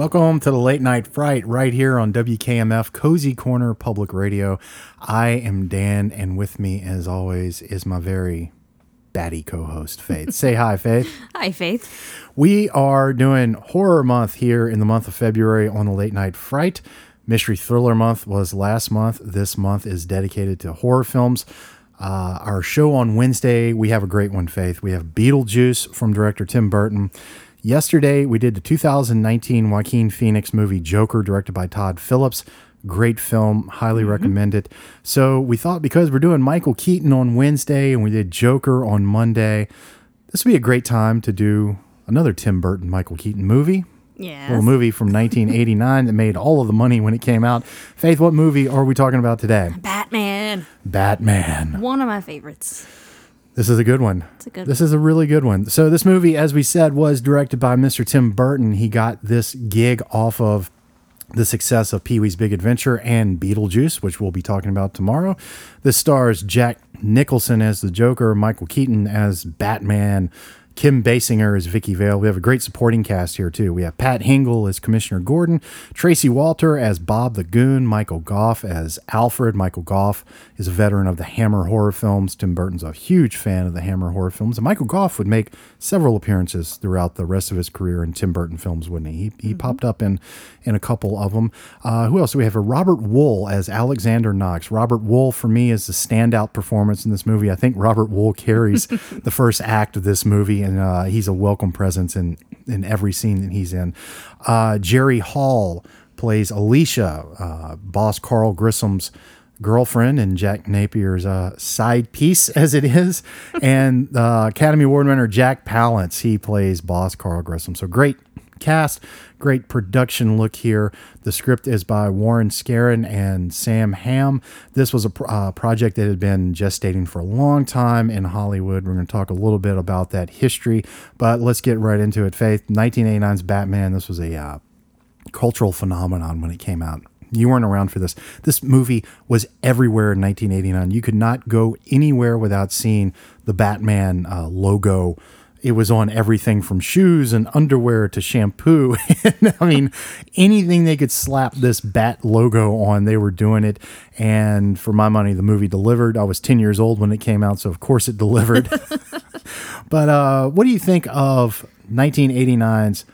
Welcome to the Late Night Fright right here on WKMF Cozy Corner Public Radio. I am Dan, and with me, as always, is my very batty co host, Faith. Say hi, Faith. Hi, Faith. We are doing Horror Month here in the month of February on the Late Night Fright. Mystery Thriller Month was last month. This month is dedicated to horror films. Uh, our show on Wednesday, we have a great one, Faith. We have Beetlejuice from director Tim Burton. Yesterday, we did the 2019 Joaquin Phoenix movie Joker, directed by Todd Phillips. Great film, highly mm-hmm. recommend it. So, we thought because we're doing Michael Keaton on Wednesday and we did Joker on Monday, this would be a great time to do another Tim Burton Michael Keaton movie. Yeah. Little movie from 1989 that made all of the money when it came out. Faith, what movie are we talking about today? Batman. Batman. One of my favorites. This is a good one. It's a good This is a really good one. So this movie, as we said, was directed by Mr. Tim Burton. He got this gig off of the success of Pee Wee's Big Adventure and Beetlejuice, which we'll be talking about tomorrow. This stars Jack Nicholson as the Joker, Michael Keaton as Batman, Kim Basinger as Vicki Vale. We have a great supporting cast here too. We have Pat Hingle as Commissioner Gordon, Tracy Walter as Bob the Goon, Michael Gough as Alfred. Michael Gough is a veteran of the Hammer horror films. Tim Burton's a huge fan of the Hammer horror films, and Michael Gough would make several appearances throughout the rest of his career in Tim Burton films, wouldn't he? He, he popped up in in a couple of them. Uh, who else do we have? A Robert Wuhl as Alexander Knox. Robert Wuhl for me is the standout performance in this movie. I think Robert Wuhl carries the first act of this movie, and uh, he's a welcome presence in in every scene that he's in. Uh, Jerry Hall plays Alicia, uh, boss Carl Grissom's girlfriend and Jack Napier's uh, side piece, as it is. And uh, Academy Award winner Jack Palance, he plays boss Carl Grissom. So great cast, great production look here. The script is by Warren Skaaren and Sam Hamm. This was a uh, project that had been gestating for a long time in Hollywood. We're going to talk a little bit about that history, but let's get right into it. Faith, 1989's Batman. This was a uh, cultural phenomenon when it came out. You weren't around for this. This movie was everywhere in 1989. You could not go anywhere without seeing the Batman uh, logo. It was on everything from shoes and underwear to shampoo. I mean, anything they could slap this bat logo on, they were doing it. And for my money, the movie delivered. I was 10 years old when it came out, so of course it delivered. but uh, what do you think of 1989's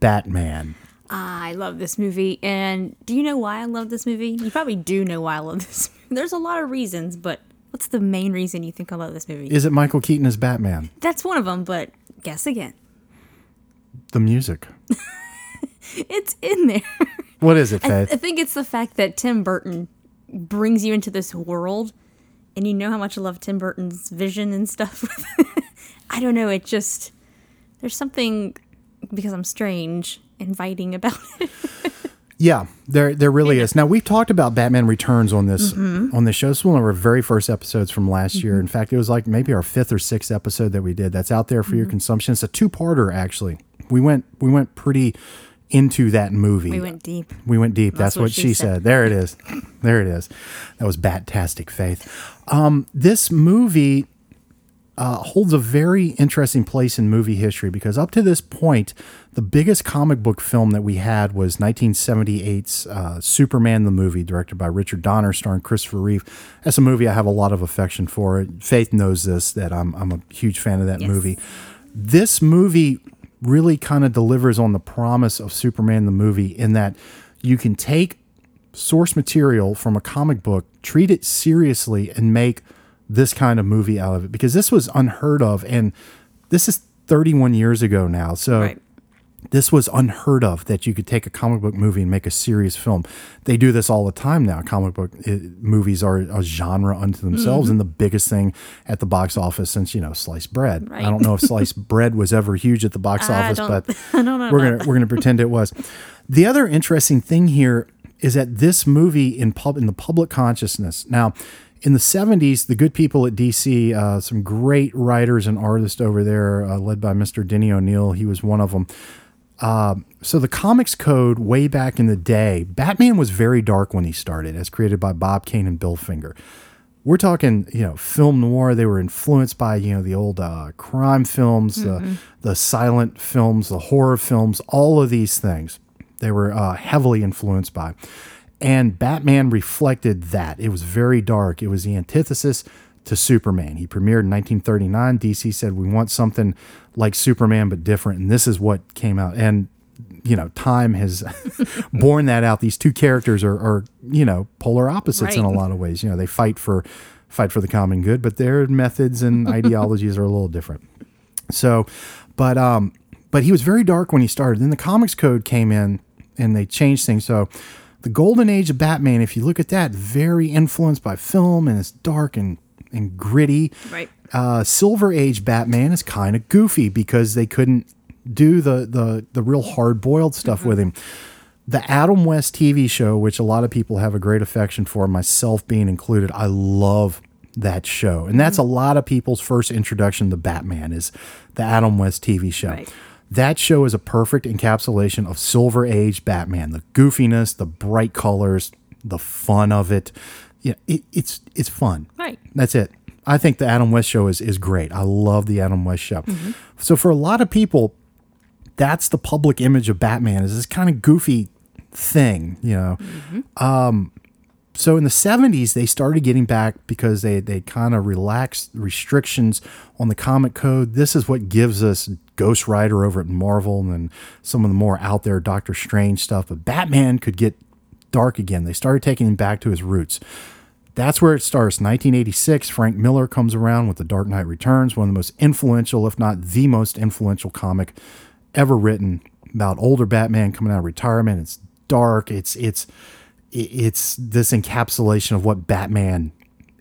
Batman? I love this movie. And do you know why I love this movie? You probably do know why I love this. Movie. There's a lot of reasons, but what's the main reason you think I love this movie? Is it Michael Keaton as Batman? That's one of them, but guess again. The music. It's in there. What is it, I, I think it's the fact that Tim Burton brings you into this world, and you know how much I love Tim Burton's vision and stuff. I don't know. It just there's something because I'm strange inviting about it. yeah, there there really is. Now we've talked about Batman Returns on this Mm-hmm. on this show. This is one of our very first episodes from last year. In fact, it was like maybe our fifth or sixth episode that we did. That's out there for Mm-hmm. your consumption. It's a two parter actually. We went we went pretty into that movie. We went deep. We went deep. That's, what, she, said. said. There it is. There it is. That was Batastic Faith. Um, this movie uh, holds a very interesting place in movie history because up to this point, the biggest comic book film that we had was 1978's uh, Superman the movie, directed by Richard Donner, starring Christopher Reeve. That's a movie I have a lot of affection for. Faith knows this that I'm I'm a huge fan of that Yes. movie. This movie really kind of delivers on the promise of Superman the movie in that you can take source material from a comic book, treat it seriously, and make this kind of movie out of it because this was unheard of. And this is 31 years ago now. So Right. this was unheard of that you could take a comic book movie and make a serious film. They do this all the time now. Comic book uh, movies are a genre unto themselves Mm-hmm. and the biggest thing at the box office since, you know, sliced bread. Right. I don't know if sliced bread was ever huge at the box I office, but I don't know we're going to we're going to pretend it was. The other interesting thing here is that this movie in pub in the public consciousness. Now, In the 70s, the good people at DC, uh, some great writers and artists over there, uh, led by Mr. Denny O'Neil, he was one of them. Uh, so the comics code way back in the day, Batman was very dark when he started, as created by Bob Kane and Bill Finger. We're talking, you know, film noir. They were influenced by, you know, the old uh, crime films, the the silent films, the horror films, all of these things. They were uh, heavily influenced by, and Batman reflected that. It was very dark. It was the antithesis to Superman. He premiered in 1939. DC said we want something like Superman but different, and this is what came out. And you know, time has borne that out. These two characters are, are you know, polar opposites in a lot of ways. You know, they fight for fight for the common good, but their methods and ideologies are a little different. So, but um, but he was very dark when he started. Then the comics code came in and they changed things. So, the golden age of Batman, if you look at that, very influenced by film and it's dark and and gritty. Right. Uh, Silver Age Batman is kind of goofy because they couldn't do the the the real hard boiled stuff with him. The Adam West TV show, which a lot of people have a great affection for, myself being included, I love that show, and that's a lot of people's first introduction to Batman is the Adam West TV show. Right. That show is a perfect encapsulation of Silver Age Batman. The goofiness, the bright colors, the fun of it. Yeah, it, it's it's fun. Right. That's it. I think the Adam West show is is great. I love the Adam West show. So for a lot of people, that's the public image of Batman is this kind of goofy thing, you know. Um, so in the 70s they started getting back because they they kind of relaxed restrictions on the comic code. This is what gives us ghost rider over at marvel and then some of the more out there doctor strange stuff but batman could get dark again. They started taking him back to his roots. That's where it starts. 1986 frank miller comes around with the dark knight returns one of the most influential if not the most influential comic ever written about older batman coming out of retirement. It's dark. It's it's it's this encapsulation of what Batman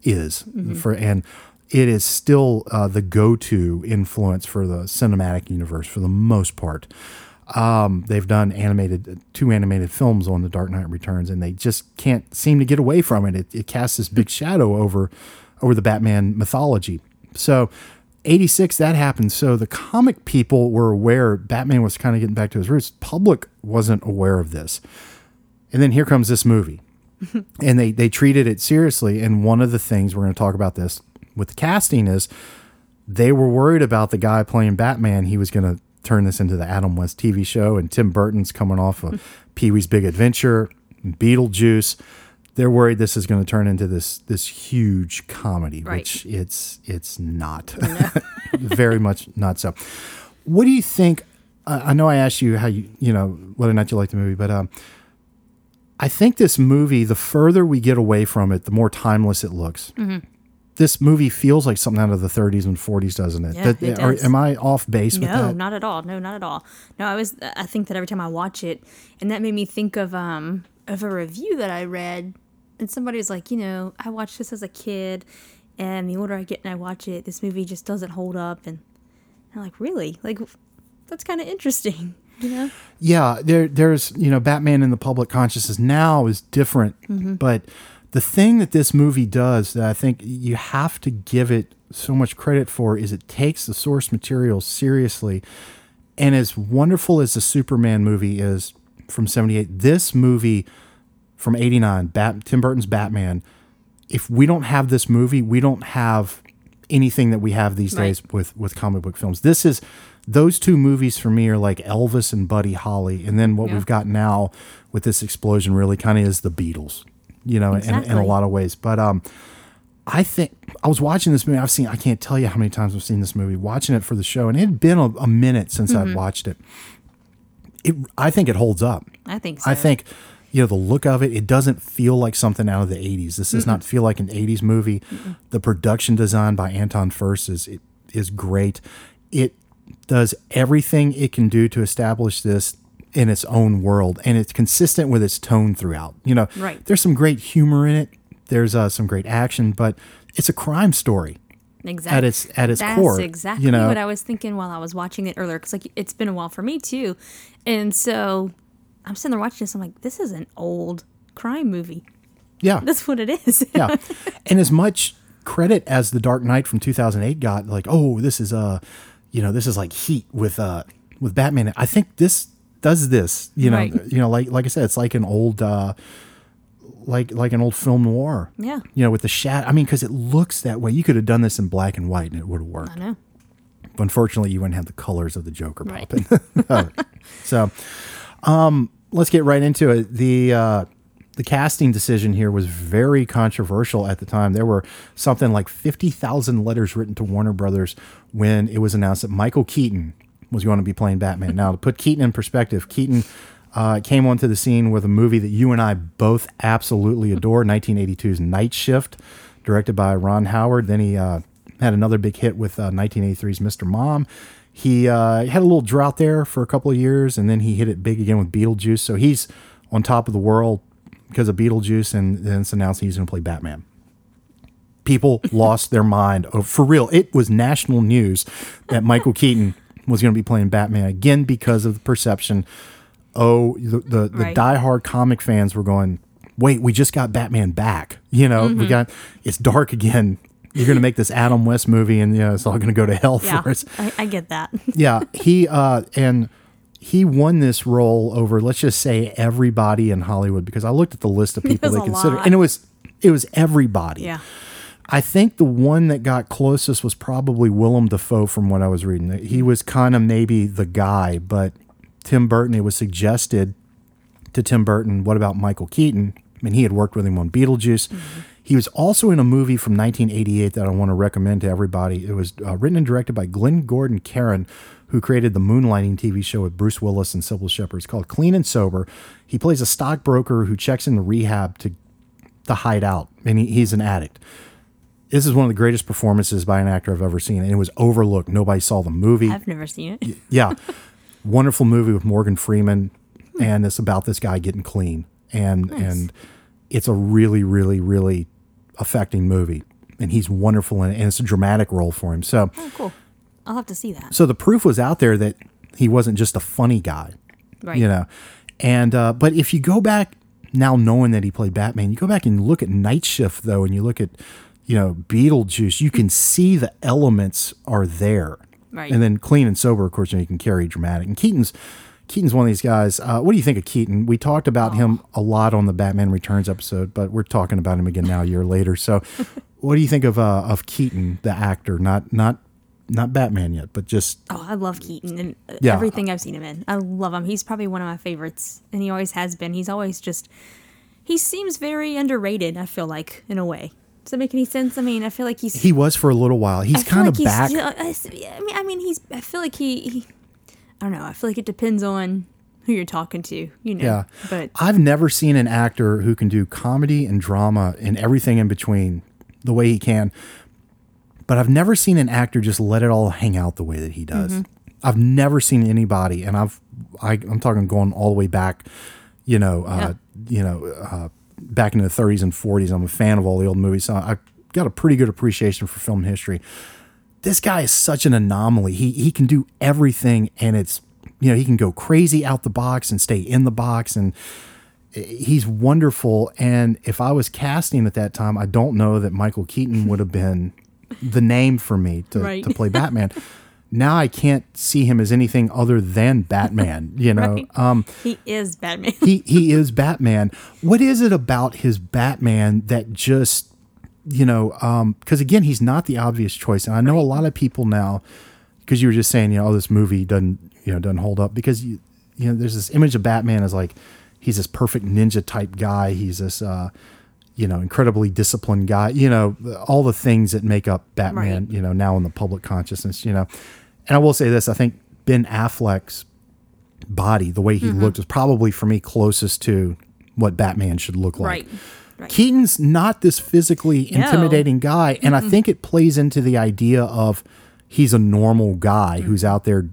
is for, and it is still uh, the go-to influence for the cinematic universe for the most part. Um, they've done animated two animated films on The Dark Knight Returns, and they just can't seem to get away from it. It, it casts this big shadow over over the Batman mythology. So. 86 that happened so the comic people were aware batman was kind of getting back to his roots public wasn't aware of this and then here comes this movie. and they they treated it seriously. And one of the things we're going to talk about this with the casting is they were worried about the guy playing Batman. He was going to turn this into the Adam West TV show, and Tim Burton's coming off of Pee Wee's Big Adventure, Beetlejuice. They're worried this is going to turn into this this huge comedy, Right. which it's it's not. Very much not so. What do you think? I I know I asked you how you you know whether or not you like the movie, but um, I think this movie, the further we get away from it, the more timeless it looks. Mm-hmm. This movie feels like something out of the 30s and 40s, doesn't it? Yeah, it are- does. am I off base with that? No, not at all. No, not at all. No, I was. I think that every time I watch it, and that made me think of um of a review that I read, and somebody was like, you know, I watched this as a kid, and the older I get and I watch it, this movie just doesn't hold up, and I'm like, really, like that's kind of interesting, you know? yeah, there, there's you know Batman in the public consciousness now is different, Mm-hmm. but the thing that this movie does that I think you have to give it so much credit for is it takes the source material seriously, and as wonderful as the Superman movie is from '78, this movie from '89, Bat, Tim Burton's Batman. If we don't have this movie, we don't have anything that we have these Right. days with with comic book films. This is those two movies for me are like Elvis and Buddy Holly, and then what Yeah. we've got now with this explosion really kind of is the Beatles, you know, in, in a lot of ways. But um, I think I was watching this movie. I've seen I can't tell you how many times I've seen this movie. Watching it for the show, and it had been a, a minute since Mm-hmm. I'd watched it. It I think it holds up. I think so. I think, you know, the look of it, it doesn't feel like something out of the 80s. This does not feel like an 80s movie. The production design by Anton Furst is it is great. It does everything it can do to establish this in its own world and it's consistent with its tone throughout. You know, Right. there's some great humor in it. There's uh, some great action, but it's a crime story. exactly at its- at its That's core, exactly you know? what I was thinking while I was watching it earlier. Because like it's been a while for me too, and so I'm sitting there watching this. I'm like, this is an old crime movie. Yeah. That's what it is. yeah. And as much credit as The Dark Knight from 2008 got, like, oh, this is uh, you know, this is like heat with uh with Batman. I think this does this, you know, Right. you know, like like I said, it's like an old uh like like an old film noir. Yeah. You know, with the shadow. I mean, because it looks that way. You could have done this in black and white and it would have worked. I know. But unfortunately, you wouldn't have the colors of the Joker Right. popping. so, um, let's get right into it. The uh, the casting decision here was very controversial at the time. There were something like fifty thousand letters written to Warner Brothers when it was announced that Michael Keaton was going to be playing Batman. now, to put Keaton in perspective, Keaton. Uh, came onto the scene with a movie that you and I both absolutely adore, 1982's Night Shift, directed by Ron Howard. Then he uh, had another big hit with uh, 1983's Mr. Mom. He uh, had a little drought there for a couple of years, and then he hit it big again with Beetlejuice. So he's on top of the world because of Beetlejuice, and then it's announced he's going to play Batman. People lost their mind. Oh, for real, it was national news that Michael Keaton was going to be playing Batman again because of the perception. Oh, the the, the Right. diehard comic fans were going, "Wait, we just got Batman back. You know, Mm-hmm. we got it's dark again. You're going to make this Adam West movie, and you know, it's all going to go to hell Yeah. for us." I, I get that. yeah, he uh and he won this role over let's just say everybody in Hollywood because I looked at the list of people they considered lot. and it was it was everybody. Yeah. I think the one that got closest was probably Willem Dafoe from what I was reading. He was kind of maybe the guy, but Tim Burton, it was suggested to Tim Burton, what about Michael Keaton? I mean, he had worked with him on Beetlejuice. He was also in a movie from 1988 that I want to recommend to everybody. It was uh, written and directed by Glenn Gordon Caron, who created the Moonlighting TV show with Bruce Willis and Cybill Shepherd. It's called Clean and Sober. He plays a stockbroker who checks into rehab to to hide out, and he, he's an addict. This is one of the greatest performances by an actor I've ever seen, and it was overlooked. Nobody saw the movie. I've never seen it. Yeah. Wonderful movie with Morgan Freeman and it's about this guy getting clean. And and it's a really, really, really affecting movie. And he's wonderful in it. And it's a dramatic role for him. So Oh, cool. I'll have to see that. so the proof was out there that he wasn't just a funny guy. Right. You know. And uh, but if you go back now knowing that he played Batman, you go back and look at Night Shift though, and you look at, you know, Beetlejuice, you can see the elements are there. Right. And then clean and sober, of course, you, know, you can carry dramatic. And Keaton's Keaton's one of these guys. Uh, what do you think of Keaton? We talked about him a lot on the Batman Returns episode, but we're talking about him again now a year later. So, what do you think of uh, of Keaton, the actor? Not not not Batman yet, but just Oh, I love Keaton and uh, Yeah. everything I've seen him in. I love him. He's probably one of my favorites, and he always has been. He's always just. He seems very underrated. I feel like, in a way. Does that make any sense? I mean, I feel like he's. he was for a little while. He's kind of like he's back. still- I mean, I mean, he's. I feel like he, he. I don't know. I feel like it depends on who you're talking to. You know. Yeah. But I've never seen an actor who can do comedy and drama and everything in between the way he can. But I've never seen an actor just let it all hang out the way that he does. Mm-hmm. I've never seen anybody, and I've I, I'm talking going all the way back, you know, uh, you know, uh, back into the 30s and 40s. I'm a fan of all the old movies, so I've got a pretty good appreciation for film history. This guy is such an anomaly. He he can do everything, and it's you know he can go crazy out the box and stay in the box, and he's wonderful. And if I was casting at that time, I don't know that Michael Keaton would have been the name for me to, Right. to play Batman. now I can't see him as anything other than Batman. You know, Right. um, he is Batman. he he is Batman. What is it about his Batman that just you know? Because again, he's not the obvious choice, and I know a lot of people now. Because you were just saying, you know, oh, this movie doesn't you know doesn't hold up because you you know there's this image of Batman as like he's this perfect ninja type guy. He's this uh, you know incredibly disciplined guy. You know all the things that make up Batman. Right. You know now in the public consciousness. You know, and I will say this: I think Ben Affleck's body, the way he Mm-hmm. looked, was probably for me closest to what Batman should look like. right. Right. Keaton's not this physically No. intimidating guy, and I think it plays into the idea of he's a normal guy who's out there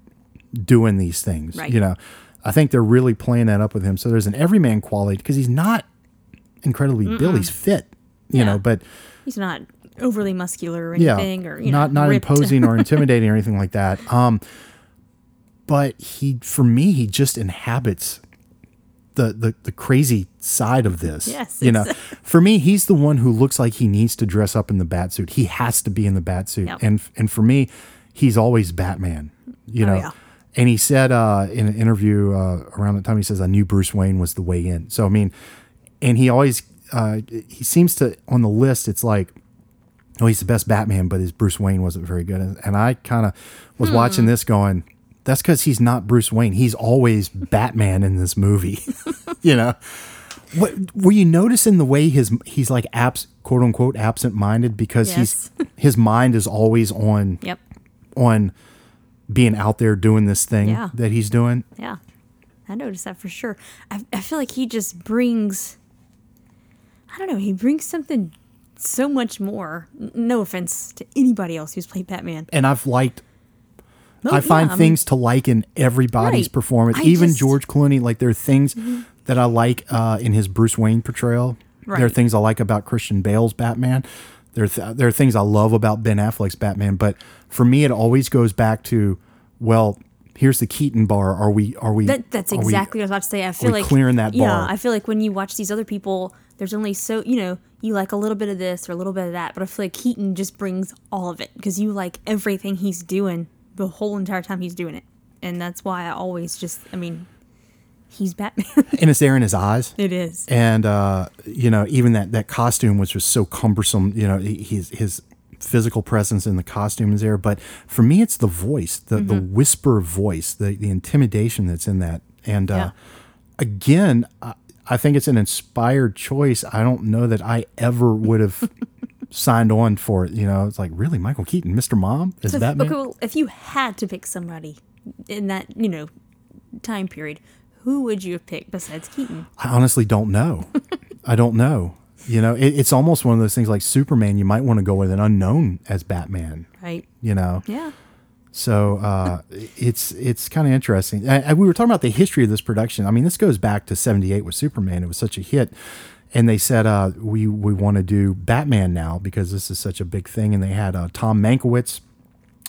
doing these things. Mm-hmm. Right. You know, I think they're really playing that up with him. So there's an everyman quality because he's not incredibly built. He's fit, you Yeah. know, but He's not overly muscular or yeah, anything, or you not know, not ripped. imposing or intimidating or anything like that. Um, but he, for me, he just inhabits the the, the crazy side of this. Yes, you know, for me, he's the one who looks like he needs to dress up in the bat suit. He has to be in the bat suit, Yep. and and for me, he's always Batman. You Oh, know. yeah. And he said uh, in an interview uh, around that time, he says, "I knew Bruce Wayne was the way in." So I mean, and he always uh, he seems to on the list. It's like, oh, he's the best Batman, but his Bruce Wayne wasn't very good. And, and I kind of was watching this, going, "That's because he's not Bruce Wayne. He's always Batman in this movie." you know, what were you noticing the way his he's like abs quote unquote absent minded because he's his mind is always on Yep. on being out there doing this thing Yeah. that he's doing. Yeah, I noticed that for sure. I, I feel like he just brings, I don't know, he brings something so much more. No offense to anybody else who's played Batman. And I've liked Oh, I find yeah, I mean, things to like in everybody's Right. performance. I Even just- Mm-hmm. George Clooney, like there are things that I like uh, in his Bruce Wayne portrayal. There are things I like about Christian Bale's Batman. There, are th- there are things I love about Ben Affleck's Batman. But for me, it always goes back to, well, here's the Keaton bar. Are we? Are we? That, that's are we- exactly what I was about to say. I feel like clearing that Yeah, bar? I feel like when you watch these other people, there's only so you know you like a little bit of this or a little bit of that, but I feel like Keaton just brings all of it because you like everything he's doing the whole entire time he's doing it, and that's why I always just I mean, he's Batman. and it's there in his eyes. it is. and uh, you know even that that costume which was so cumbersome you know his his physical presence in the costume is there but for me it's the voice the the Mm-hmm. whisper voice the the intimidation that's in that and uh, Yeah. again I, I think it's an inspired choice i don't know that i ever would have signed on for it you know it's like really michael keaton mr mom is So if, batman okay, if you had to pick somebody in that you know time period, who would you have picked besides Keaton? I honestly don't know. I don't know. You know, it, it's almost one of those things like Superman. You might want to go with an unknown as Batman. Right? You know, Yeah. So uh, it's it's kind of interesting. We were talking about the history of this production. I mean, this goes back to '78 with Superman. It was such a hit, and they said uh, we we want to do Batman now because this is such a big thing. And they had uh, Tom Mankiewicz,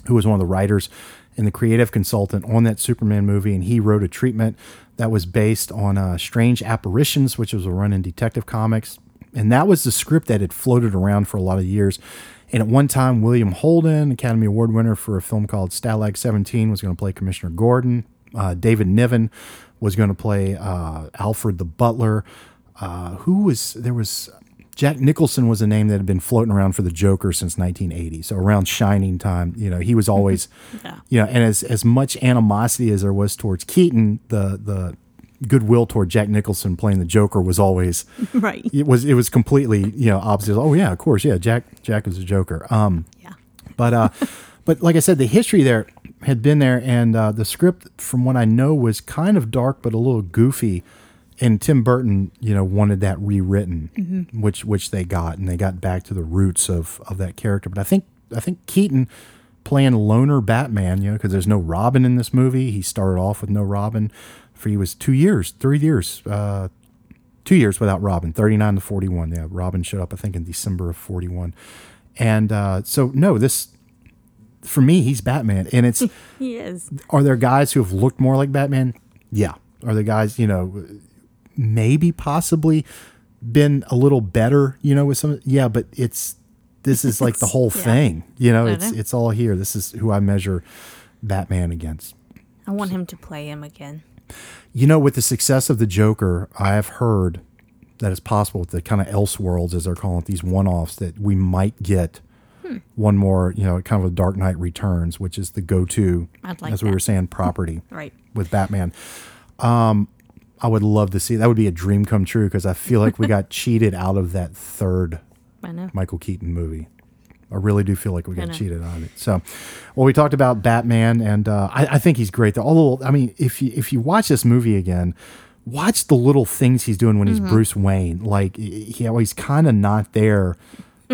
who was one of the writers and the creative consultant on that Superman movie, and he wrote a treatment that was based on uh, Strange Apparitions, which was a run in Detective Comics, and that was the script that had floated around for a lot of years. And at one time, William Holden, Academy Award winner for a film called Stalag 17, was going to play Commissioner Gordon. Uh, David Niven was going to play uh, Alfred the Butler. Uh, who was there was Jack Nicholson was a name that had been floating around for the Joker since 1980. So around Shining time, you know, he was always, Yeah. you know, and as as much animosity as there was towards Keaton, the the goodwill toward Jack Nicholson playing the Joker was always Right. it was it was completely you know opposite. Oh yeah, of course, yeah. Jack Jack is a Joker. Um, Yeah. but uh, but like I said, the history there had been there, and uh, the script, from what I know, was kind of dark but a little goofy. And Tim Burton, you know, wanted that rewritten, which which they got, and they got back to the roots of of that character. But I think I think Keaton playing loner Batman, you know, because there's no Robin in this movie. He started off with no Robin. For he was two years, three years, uh, two years without Robin, 39 to 41. Yeah, Robin showed up, I think, in December of 41. And uh, so, no, this, for me, he's Batman. And it's, He is. are there guys who have looked more like Batman? Yeah. Are there guys, you know, maybe possibly been a little better, you know, with some, yeah, but it's, this is like the whole Yeah. thing, you know, it's, know. it's all here. This is who I measure Batman against. I want him to play him again. You know, with the success of the Joker, I have heard that it's possible with the kind of Elseworlds, as they're calling it, these one-offs, that we might get Hmm. one more, you know, kind of a Dark Knight Returns, which is the go-to, I'd like as we were saying, property Right. with Batman. Um, I would love to see that. Would be a dream come true because I feel like we got cheated out of that third I know. Michael Keaton movie. I really do feel like we got cheated on it. So, well, we talked about Batman, and uh, I, I think he's great. Though. Although, I mean, if you if you watch this movie again, watch the little things he's doing when he's Bruce Wayne. Like he always kind of not there,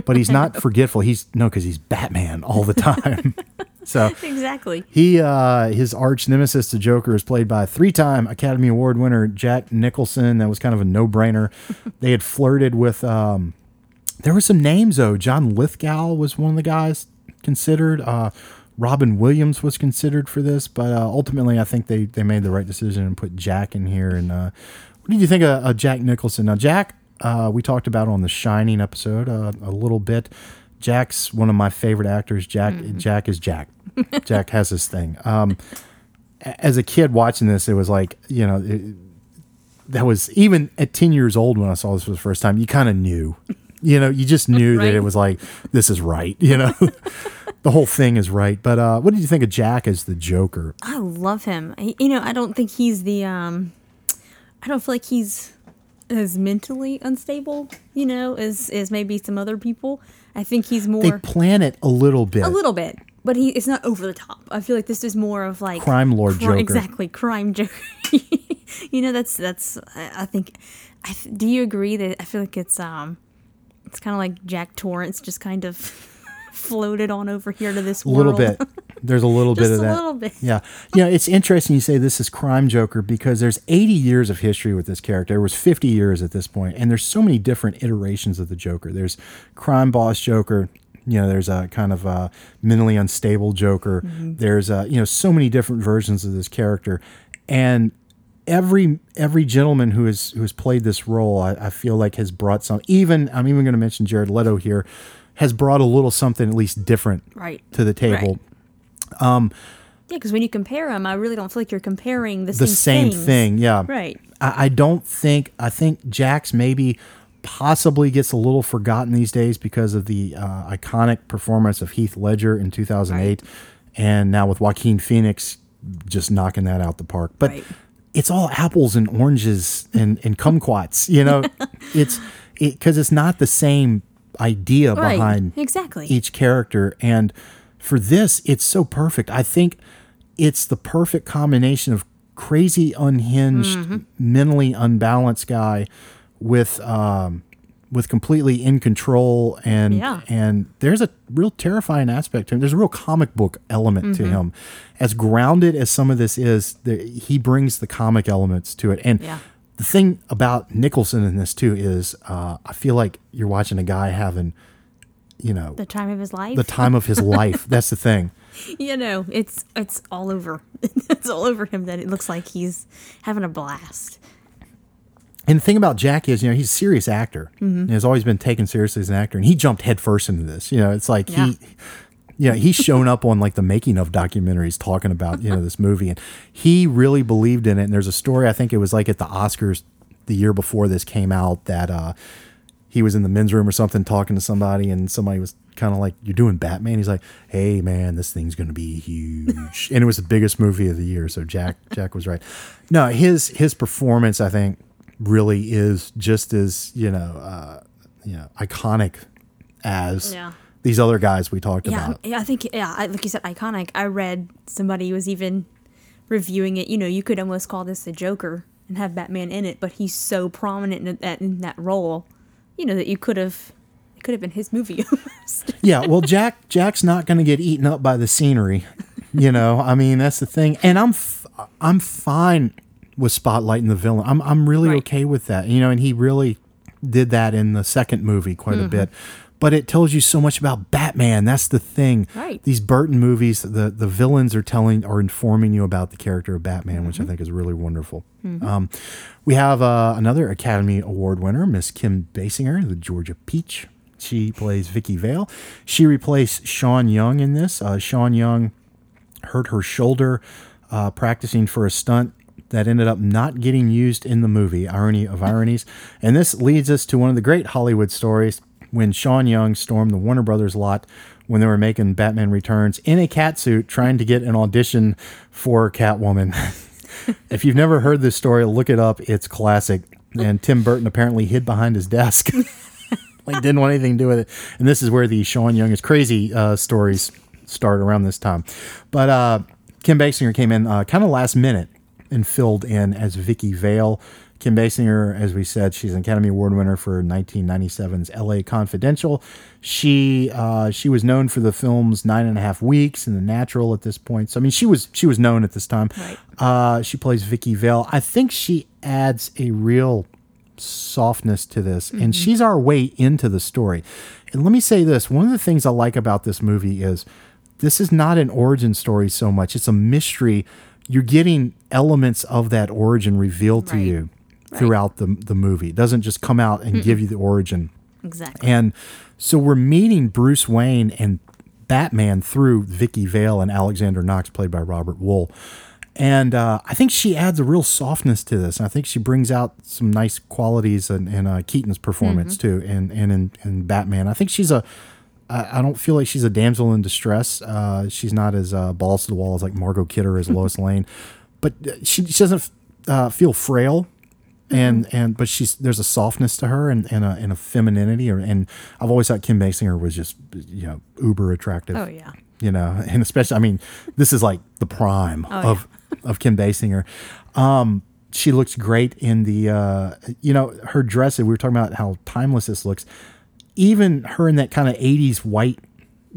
but he's not forgetful. He's no, because he's Batman all the time. so Exactly. he uh, his arch nemesis, the Joker, is played by three-time Academy Award winner Jack Nicholson. That was kind of a no-brainer. they had flirted with. Um, there were some names though. John Lithgow was one of the guys considered. Uh, Robin Williams was considered for this, but uh, ultimately, I think they they made the right decision and put Jack in here. And uh, what did you think of, of Jack Nicholson? Now, Jack, uh, we talked about on the Shining episode uh, a little bit. Jack's one of my favorite actors. Jack, Jack is Jack. Jack has his thing. Um, as a kid watching this, it was like you know. It, that was even at 10 years old when I saw this for the first time, you kind of knew, you know, you just knew that it was like, this is right, you know, the whole thing is right. But uh, what did you think of Jack as the Joker? I love him. I, you know, I don't think he's the um I don't feel like he's as mentally unstable, you know, as as maybe some other people. I think he's more. They plan it a little bit. a little bit, but he it's not over the top. I feel like this is more of like Crime lord Joker. Exactly, crime Joker. you know, that's that's I I think I th- do you agree that I feel like it's um it's kind of like Jack Torrance just kind of floated on over here to this world. a little bit. There's a little bit of that. Just a little bit. Yeah. You know, it's interesting you say this is Crime Joker because there's 80 years of history with this character. There was 50 years at this point, and there's so many different iterations of the Joker. There's Crime Boss Joker. You know, there's a kind of a mentally unstable Joker. Mm-hmm. There's a, you know, so many different versions of this character. And every every gentleman who has who has played this role, I, I feel like has brought some. Even I'm even going to mention Jared Leto here, has brought a little something at least different Right. to the table. Yeah, because when you compare them, I really don't feel like you're comparing the, the same, same thing. Yeah. Right. I, I don't think, I think Jack's maybe possibly gets a little forgotten these days because of the uh, iconic performance of Heath Ledger in 2008. And now with Joaquin Phoenix just knocking that out the park. But Right. It's all apples and oranges and, and kumquats, you know, it's because it's not the same idea Right. behind Exactly. each character. And for this, it's so perfect. I think it's the perfect combination of crazy, unhinged, Mm-hmm. mentally unbalanced guy with um, with completely in control and Yeah. and there's a real terrifying aspect to him. There's a real comic book element to Mm-hmm. him. As grounded as some of this is, the, he brings the comic elements to it. And Yeah. the thing about Nicholson in this too is, uh, I feel like you're watching a guy having, you know, the time of his life. the time of his life. That's the thing. you know, it's it's all over. it's all over him that it looks like he's having a blast. And the thing about Jack is, you know, he's a serious actor. Mm-hmm. He has always been taken seriously as an actor, and he jumped headfirst into this. You know, it's like Yeah. he, you know, he's shown up on like the making of documentaries talking about you know this movie, and he really believed in it. And there's a story I think it was like at the Oscars the year before this came out that uh, he was in the men's room or something talking to somebody, and somebody was kind of like, "You're doing Batman." He's like, "Hey man, this thing's gonna be huge," and it was the biggest movie of the year. So Jack Jack was right. No, his his performance, I think, really is just as you know, uh, you know, iconic as Yeah. these other guys we talked Yeah, about. yeah. I think yeah, I, like you said, iconic. I read somebody was even reviewing it. You know, you could almost call this the Joker and have Batman in it, but he's so prominent in that in that role. You know that you could have it could have been his movie almost. yeah, well, Jack Jack's not going to get eaten up by the scenery. You know, I mean that's the thing, and I'm f- I'm fine with spotlighting the villain. I'm I'm really Right. okay with that. You know, and he really did that in the second movie quite Mm-hmm. a bit. But it tells you so much about Batman. That's the thing. Right. These Burton movies, the the villains are telling are informing you about the character of Batman, which Mm-hmm. I think is really wonderful. Um, we have uh, another Academy Award winner, Miss Kim Basinger, the Georgia Peach. She plays Vicki Vale. She replaced Sean Young in this. Uh, Sean Young hurt her shoulder uh, practicing for a stunt that ended up not getting used in the movie. Irony of ironies. And this leads us to one of the great Hollywood stories when Sean Young stormed the Warner Brothers lot when they were making Batman Returns in a cat suit trying to get an audition for Catwoman. if you've never heard this story, look it up. It's classic. And Tim Burton apparently hid behind his desk. like didn't want anything to do with it. And this is where the Sean Young is crazy uh, stories start around this time. But uh, Kim Basinger came in uh, kind of last minute and filled in as Vicki Vale. Kim Basinger, as we said, she's an Academy Award winner for 1997's L.A. Confidential. She uh, she was known for the films Nine and a Half Weeks and The Natural at this point. So I mean, she was she was known at this time. Right. Uh, she plays Vicki Vale. I think she adds a real softness to this, and she's our way into the story. And let me say this one of the things I like about this movie is this is not an origin story so much, it's a mystery. You're getting elements of that origin revealed to Right. you throughout the the movie. It doesn't just come out and give you the origin. Exactly. And so we're meeting Bruce Wayne and Batman through Vicki Vale and Alexander Knox, played by Robert Wuhl. And uh, I think she adds a real softness to this. And I think she brings out some nice qualities in, in uh, Keaton's performance too, and and in, in Batman. I think she's a. I I don't feel like she's a damsel in distress. Uh, she's not as uh, balls to the wall as like Margot Kidder as Lois Lane, but uh, she, she doesn't uh, feel frail and and but she's there's a softness to her and and a, and a femininity or and I've always thought Kim Basinger was just you know uber attractive. Oh, yeah. you know, and especially I mean this is like the prime Oh, of of Kim Basinger. Um, she looks great in the uh, you know her dress. We were talking about how timeless this looks. Even her in that kind of '80s white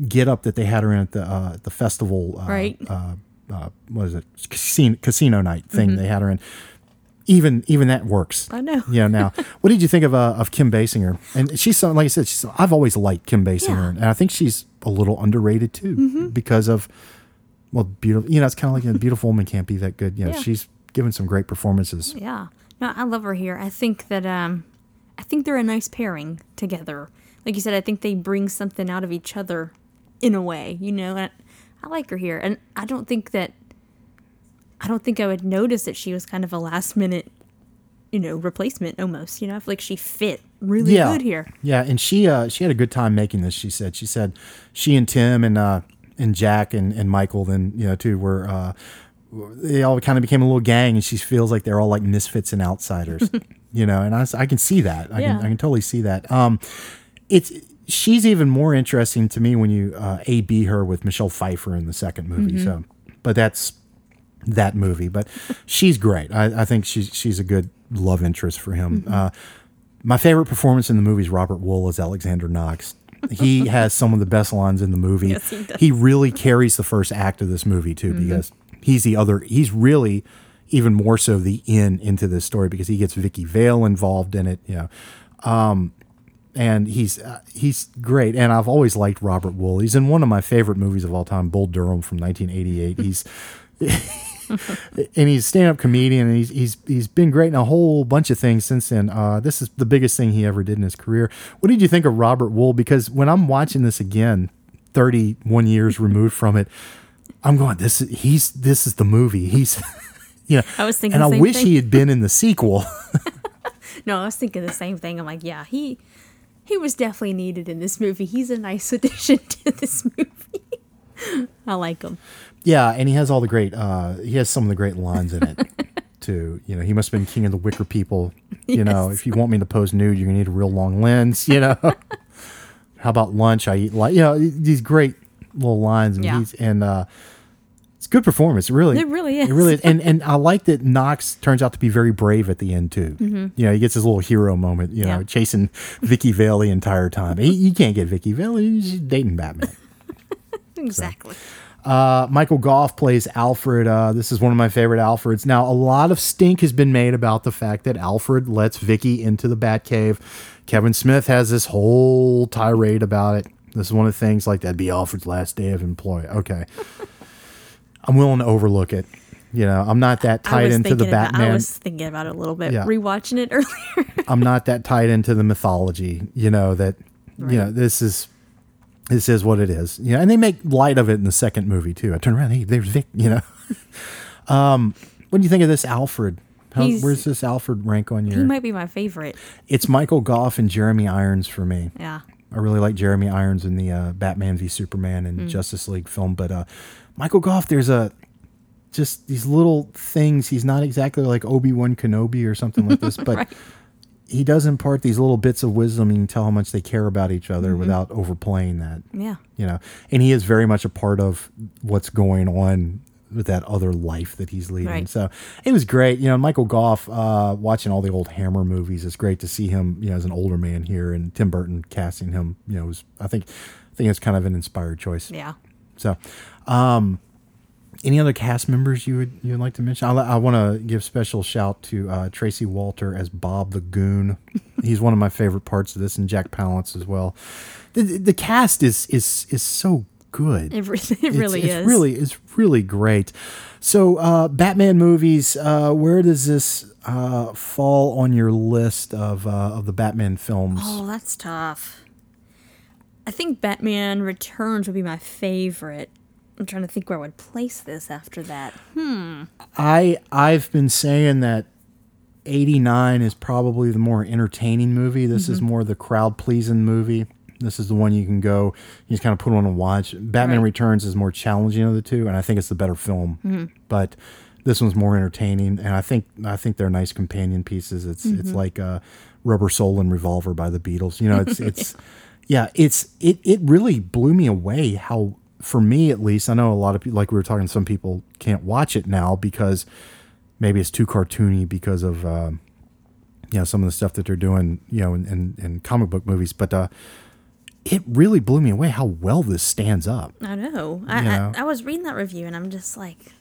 get up that they had her in at the uh, the festival. Uh, Right. Uh, uh, what is it? Casino, casino night thing Mm-hmm. they had her in. Even even that works. I know. Yeah. Now, what did you think of uh, of Kim Basinger? And she's some, like I said, she's. I've always liked Kim Basinger, Yeah. Mm-hmm. and I think she's a little underrated too because of well, beautiful. You know, it's kind of like a beautiful woman can't be that good. You know, Yeah. she's given some great performances. Yeah. No, I love her here. I think that um I think they're a nice pairing together. Like you said, I think they bring something out of each other in a way, you know. And I like her here. And I don't think that I don't think I would notice that she was kind of a last minute, you know, replacement almost. You know, I feel like she fit really yeah. good here. Yeah, and she uh she had a good time making this. She said she said she and Tim and uh and Jack and and Michael then you know too were uh they all kind of became a little gang, and she feels like they're all like misfits and outsiders, you know. And I, I can see that. I Yeah. can I can totally see that. Um, it's she's even more interesting to me when you uh, A B her with Michelle Pfeiffer in the second movie. So, but that's that movie. But she's great. I, I think she's she's a good love interest for him. Uh, my favorite performance in the movie is Robert Wuhl as Alexander Knox. He has some of the best lines in the movie. Yes, he does. He really carries the first act of this movie too, because he's the other. He's really even more so the in into this story because he gets Vicki Vale involved in it. You know, um, and he's uh, he's great. And I've always liked Robert Wuhl. He's in one of my favorite movies of all time, Bull Durham from 1988. He's and he's a stand-up comedian and he's he's he's been great in a whole bunch of things since then. Uh, this is the biggest thing he ever did in his career. What did you think of Robert Wuhl? Because when I'm watching this again, 31 years removed from it, I'm going, this is he's this is the movie. He's you know, I was thinking and I wish thing. he had been in the sequel. No, I was thinking the same thing. I'm like, yeah, he he was definitely needed in this movie. He's a nice addition to this movie. I like him. Yeah, and he has all the great. Uh, he has some of the great lines in it too. You know, he must have been king of the wicker people. You know, if you want me to pose nude, you're gonna need a real long lens. You know, how about lunch? I eat like you know these great little lines, and Yeah. he's and uh, it's good performance. Really, It really It is. really is. And and I like that Knox turns out to be very brave at the end too. You know, he gets his little hero moment. You know, Mm-hmm. Yeah. chasing Vicki Vale the entire time. He, you can't get Vicki Vale. He's dating Batman. Exactly. Uh, Michael Gough plays Alfred. Uh, this is one of my favorite Alfreds. Now, a lot of stink has been made about the fact that Alfred lets Vicki into the Batcave. Kevin Smith has this whole tirade about it. This is one of the things like that'd be Alfred's last day of employ. Okay, I'm willing to overlook it. You know, I'm not that tied into the Batman. about, I was thinking about it a little bit, Yeah. rewatching it earlier. I'm not that tied into the mythology, you know, that you know, this is this is what it is. You know, and they make light of it in the second movie too. I turn around, hey, there's Vic, you know. um, what do you think of this Alfred? How, where's this Alfred rank on you? he might be my favorite. It's Michael Gough and Jeremy Irons for me. Yeah. I really like Jeremy Irons in the uh, Batman v Superman and Hmm. Justice League film, but uh, Michael Gough, there's a just these little things. He's not exactly like Obi Wan Kenobi or something like this, but Right. he does impart these little bits of wisdom. You can tell how much they care about each other Mm-hmm. without overplaying that. Yeah. You know, and he is very much a part of what's going on with that other life that he's leading. Right. So it was great. You know, Michael Gough, uh, watching all the old Hammer movies, it's great to see him, you know, as an older man here and Tim Burton casting him, you know, was, I think, I think it's kind of an inspired choice. Yeah. So, um, any other cast members you would you would like to mention? I, I want to give special shout to uh, Tracy Walter as Bob the Goon. He's one of my favorite parts of this, and Jack Palance as well. The, the cast is is is so good. It, re- it It's- really it's is. really it's really great. So, uh, Batman movies. Uh, where does this uh, fall on your list of uh, of the Batman films? Oh, that's tough. I think Batman Returns would be my favorite. I'm trying to think where I would place this after that. Hmm. I I've been saying that 89 is probably the more entertaining movie. This is more the crowd pleasing movie. This is the one you can go, you just kind of put on and watch. Batman Right. Returns is more challenging of the two, and I think it's the better film. But this one's more entertaining, and I think I think they're nice companion pieces. It's it's like uh, Rubber Soul and Revolver by the Beatles. You know, it's it's yeah, it's it it really blew me away how for me at least. I know a lot of people like we were talking. Some people can't watch it now because maybe it's too cartoony because of um, you know some of the stuff that they're doing you know in, in, in comic book movies but uh it really blew me away how well this stands up I know. I, know. I, I was reading that review and I'm just like,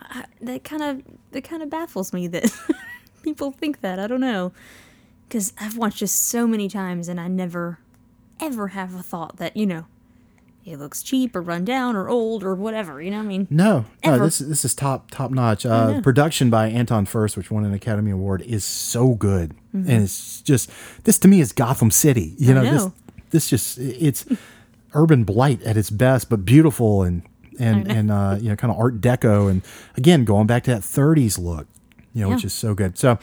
I, that kind of that kind of baffles me that people think that. I don't know, because I've watched this so many times and I never, ever have a thought that you know, it looks cheap or run down or old or whatever. You know what I mean? no no this this is top top notch. Uh production by Anton Furst which won an academy award is so good. And it's just this to me is gotham city you Mm-hmm. Know, this this just it's urban blight at its best but beautiful and and and uh you know kind of art deco and again going back to that 30s look you know which is so good. So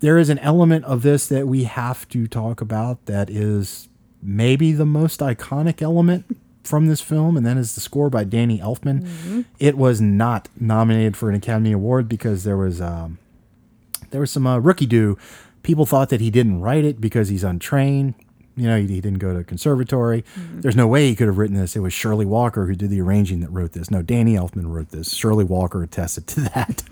there is an element of this that we have to talk about that is maybe the most iconic element from this film, and that is the score by Danny Elfman. It was not nominated for an Academy Award because there was um, there was some uh, rookie do. People thought that he didn't write it because he's untrained. You know, he, he didn't go to conservatory. There's no way he could have written this. It was Shirley Walker who did the arranging that wrote this. No, Danny Elfman wrote this. Shirley Walker attested to that.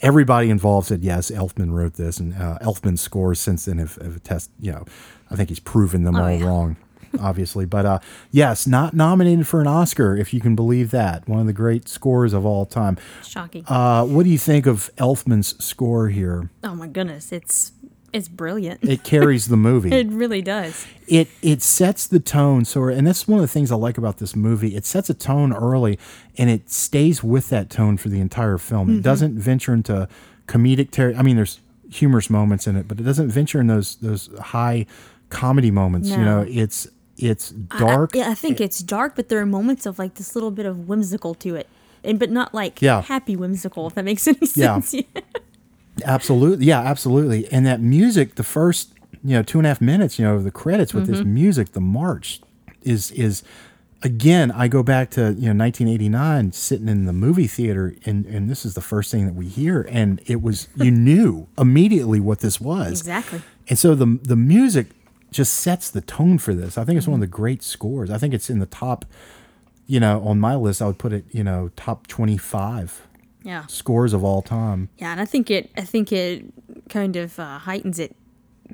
Everybody involved said yes. Elfman wrote this, and uh, Elfman's scores since then have, have attested. You know, I think he's proven them all yeah. wrong, obviously. But uh, yes, not nominated for an Oscar, if you can believe that. One of the great scores of all time. Shocking. Uh, what do you think of Elfman's score here? oh my goodness, it's it's brilliant. It carries the movie. It really does. it it sets the tone so and that's one of the things i like about this movie it sets a tone early and it stays with that tone for the entire film it doesn't venture into comedic ter- i mean there's humorous moments in it but it doesn't venture in those those high comedy moments you know it's it's dark I, yeah, I think it's dark, but there are moments of like this little bit of whimsical to it, and but not like Yeah. happy whimsical. If that makes any sense. Yeah. Absolutely. Yeah, absolutely. And that music, the first, you know, two and a half minutes, you know, of the credits with this mm-hmm. music, the march is is again, I go back to, you know, 1989 sitting in the movie theater and and this is the first thing that we hear and it was you knew immediately what this was. Exactly. And so the the music just sets the tone for this. I think it's one of the great scores. I think it's in the top you know, on my list I would put it, you know, top 25 Yeah. scores of all time. Yeah, and I think it. I think it kind of uh, heightens it,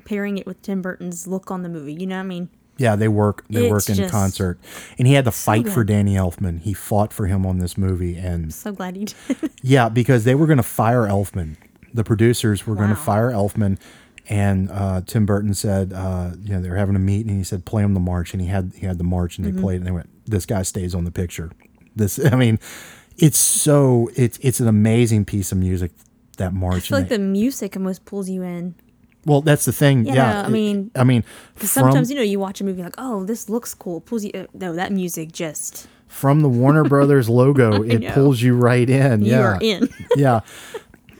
pairing it with Tim Burton's look on the movie. You know what I mean? Yeah, they work. They work in concert, and he had to fight for. Danny Elfman. He fought for him on this movie, and So glad he did. yeah, because they were going to fire Elfman. The producers were going to fire Elfman, and uh, Tim Burton said, uh, you know, they were having a meet, and he said, "Play him the march," and he had he had the march, and they Mm-hmm. played, it, and they went, "This guy stays on the picture." This, I mean, it's so it's it's an amazing piece of music. That I march. feel like they- the music almost pulls you in. well, that's the thing. Yeah, Yeah, I mean- I mean, from- sometimes you know you watch a movie like, oh, this looks cool. Pulls you. Uh, no, that music just from the Warner Brothers logo, it know. pulls you right in. you yeah. in. yeah.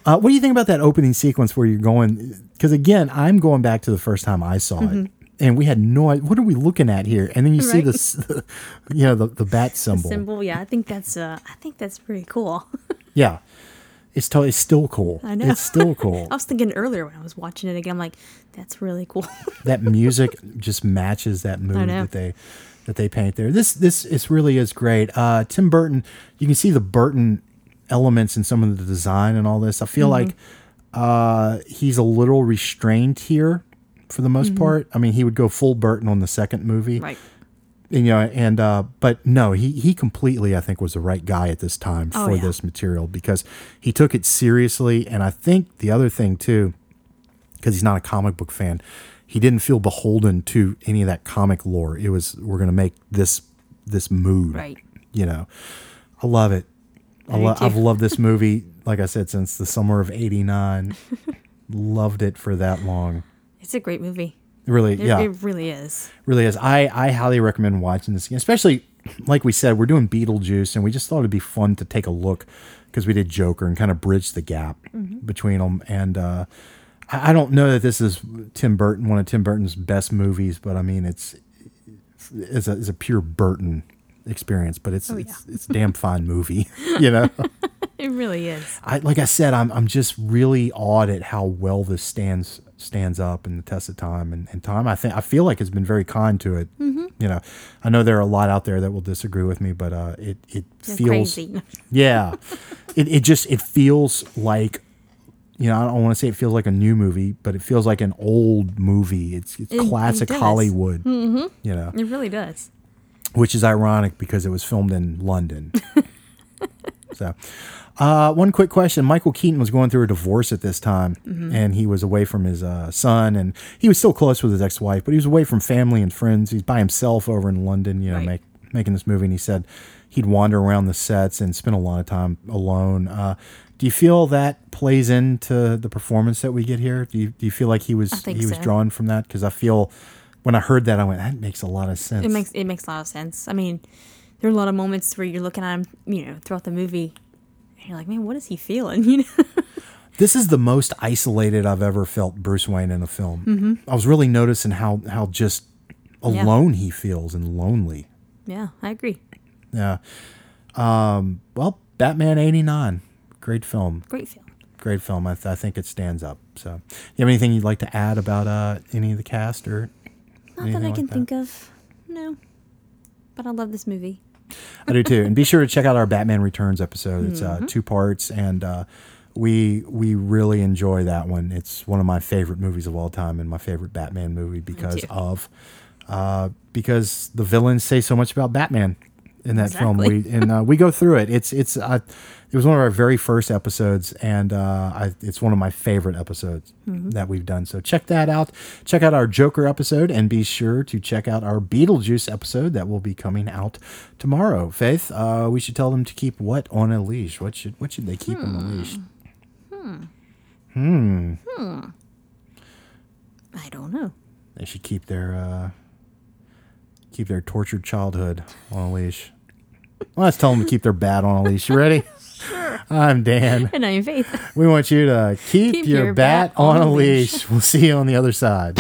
Uh, what do you think about that opening sequence where you're going? Because again, I'm going back to the first time I saw it, and we had no idea what are we looking at here. And then you see Mm-hmm. Right. this, you know, the, the bat symbol. Symbol. Yeah, I think that's. Uh, I think that's pretty cool. Yeah, it's totally it's still cool. I know. it's still cool. I was thinking earlier when I was watching it again, I'm like, that's really cool. that music just matches that mood that they that they paint there. This this is really is great. Uh, Tim Burton, you can see the Burton elements in some of the design and all this. I feel Mm-hmm. like uh, he's a little restrained here for the most part. I mean, he would go full Burton on the second movie, Mm-hmm. right. and, you know, and uh, but no, he he completely I think was the right guy at this time Oh, for yeah. this material because he took it seriously, and I think the other thing too, because he's not a comic book fan, he didn't feel beholden to any of that comic lore. It was we're gonna make this this mood, Right. You know, I love it. I lo- I've loved this movie, like I said, since the summer of '89. loved it for that long. It's a great movie. Really, It, yeah, it really is. really is. I I highly recommend watching this again, especially like we said, we're doing Beetlejuice, and we just thought it'd be fun to take a look because we did Joker and kind of bridge the gap between them. And uh, I, I don't know that this is Tim Burton, one of Tim Burton's best movies, but I mean, it's it's a, it's a pure Burton experience, but it's it's, it's a damn fine movie, you know. It really is. I like I said, I'm I'm just really awed at how well this stands stands up in the test of time and, and time. I think I feel like it's been very kind to it. Mm-hmm. You know, I know there are a lot out there that will disagree with me, but uh, it it They're feels crazy. yeah, it it just it feels like you know I don't want to say it feels like a new movie, but it feels like an old movie. It's it's It- it classic does. Hollywood. Mm-hmm. You know, It really does. Which is ironic because it was filmed in London. so, uh, one quick question: Michael Keaton was going through a divorce at this time, and he was away from his uh, son, and he was still close with his ex-wife, but he was away from family and friends. He's by himself over in London, you know, Right. make, making this movie. And he said he'd wander around the sets and spend a lot of time alone. Uh, do you feel that plays into the performance that we get here? Do you do you feel like he was he was so. drawn from that? Because I feel when I heard that, I went, that makes a lot of sense. It makes it makes a lot of sense. I mean, there are a lot of moments where you're looking at him, you know, throughout the movie, and you're like, man, what is he feeling? You know, This is the most isolated I've ever felt Bruce Wayne in a film. I was really noticing how how just Yeah. alone he feels and lonely. yeah, I agree. Yeah. Um, well, Batman '89, great film, Great film. great film. I, th- I think it stands up. So, you have anything you'd like to add about uh, any of the cast or? Not that I like can think of. No, but I love this movie. I do too. And be sure to check out our Batman Returns episode. It's uh, two parts, and uh, we we really enjoy that one. It's one of my favorite movies of all time, and my favorite Batman movie because of uh, because the villains say so much about Batman in that film. We and uh, we go through it. It's it's uh, it was one of our very first episodes, and uh, I, it's one of my favorite episodes that we've done. So check that out. Check out our Joker episode, and be sure to check out our Beetlejuice episode that will be coming out tomorrow. Faith, uh, we should tell them to keep what on a leash? What should what should they keep on a leash? Hmm. Hmm. Hmm. I don't know. They should keep their uh, keep their tortured childhood on a leash. Let's tell them to keep their bat on a leash. You ready? sure. I'm Dan. And I'm Faith. We want you to keep, Keep your, your bat, bat on a leash. leash. We'll see you on the other side.